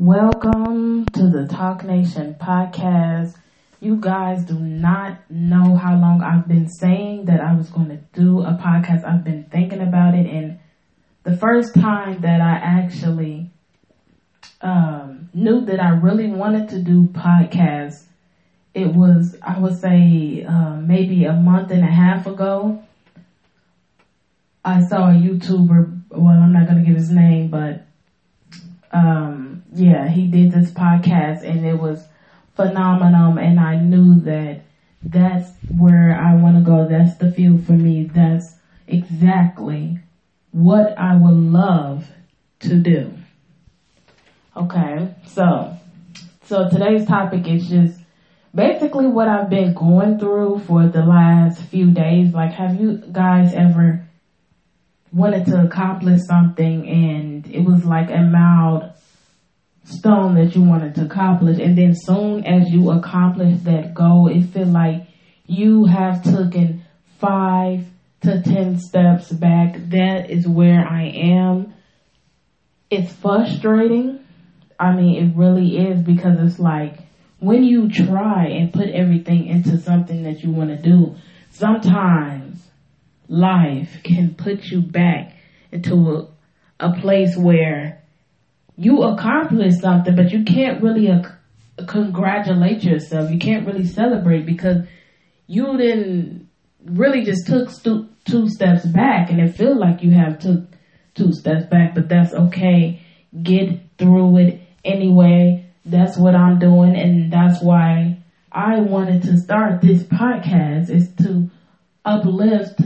Welcome to the Talk Nation podcast. You guys do not know how long I've been saying that I was going to do a podcast. I've been thinking about it, and the first time that I actually um, knew that I really wanted to do podcasts, it was, I would say, uh, maybe a month and a half ago. I saw a YouTuber, well, I'm not going to give his name, but um, yeah, he did this podcast and it was phenomenal. And I knew that that's where I want to go. That's the field for me. That's exactly what I would love to do. Okay, so so today's topic is just basically what I've been going through for the last few days. Like, have you guys ever wanted to accomplish something and was like a mild stone that you wanted to accomplish. And then soon as you accomplish that goal it feel like you have taken five to ten steps back. That is where i am. It's frustrating. I mean it really is because it's like when you try and put everything into something that you want to do sometimes life can put you back into a, a place where you accomplish something, but you can't really uh, congratulate yourself. You can't really celebrate because you didn't really just took stu- two steps back, and it feels like you have took two steps back, but that's okay. Get through it anyway. That's what I'm doing, and that's why I wanted to start this podcast is to uplift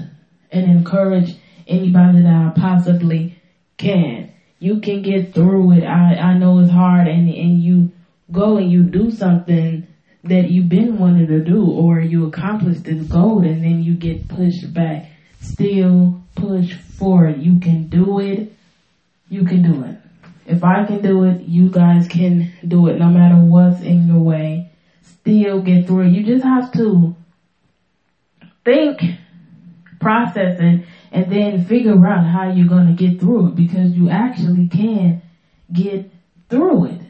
and encourage anybody that I possibly can. You can get through it. I, I know it's hard and, and you go and you do something that you've been wanting to do or you accomplish this goal and then you get pushed back. Still push forward. You can do it. You can do it. If I can do it, you guys can do it no matter what's in your way. Still get through it. You just have to think process it and then figure out how you're going to get through it because you actually can get through it.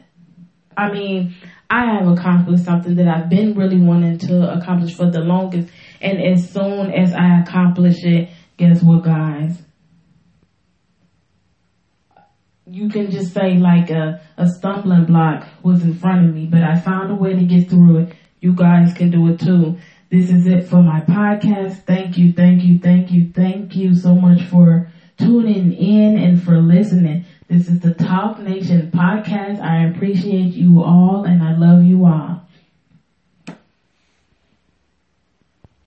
I mean, I have accomplished something that I've been really wanting to accomplish for the longest. And as soon as I accomplish it, guess what, guys? You can just say like a, a stumbling block was in front of me, but I found a way to get through it. You guys can do it too. This is it for my podcast. Thank you, thank you, thank you, thank you so much for tuning in and for listening. This is the Talk Nation podcast. I appreciate you all and I love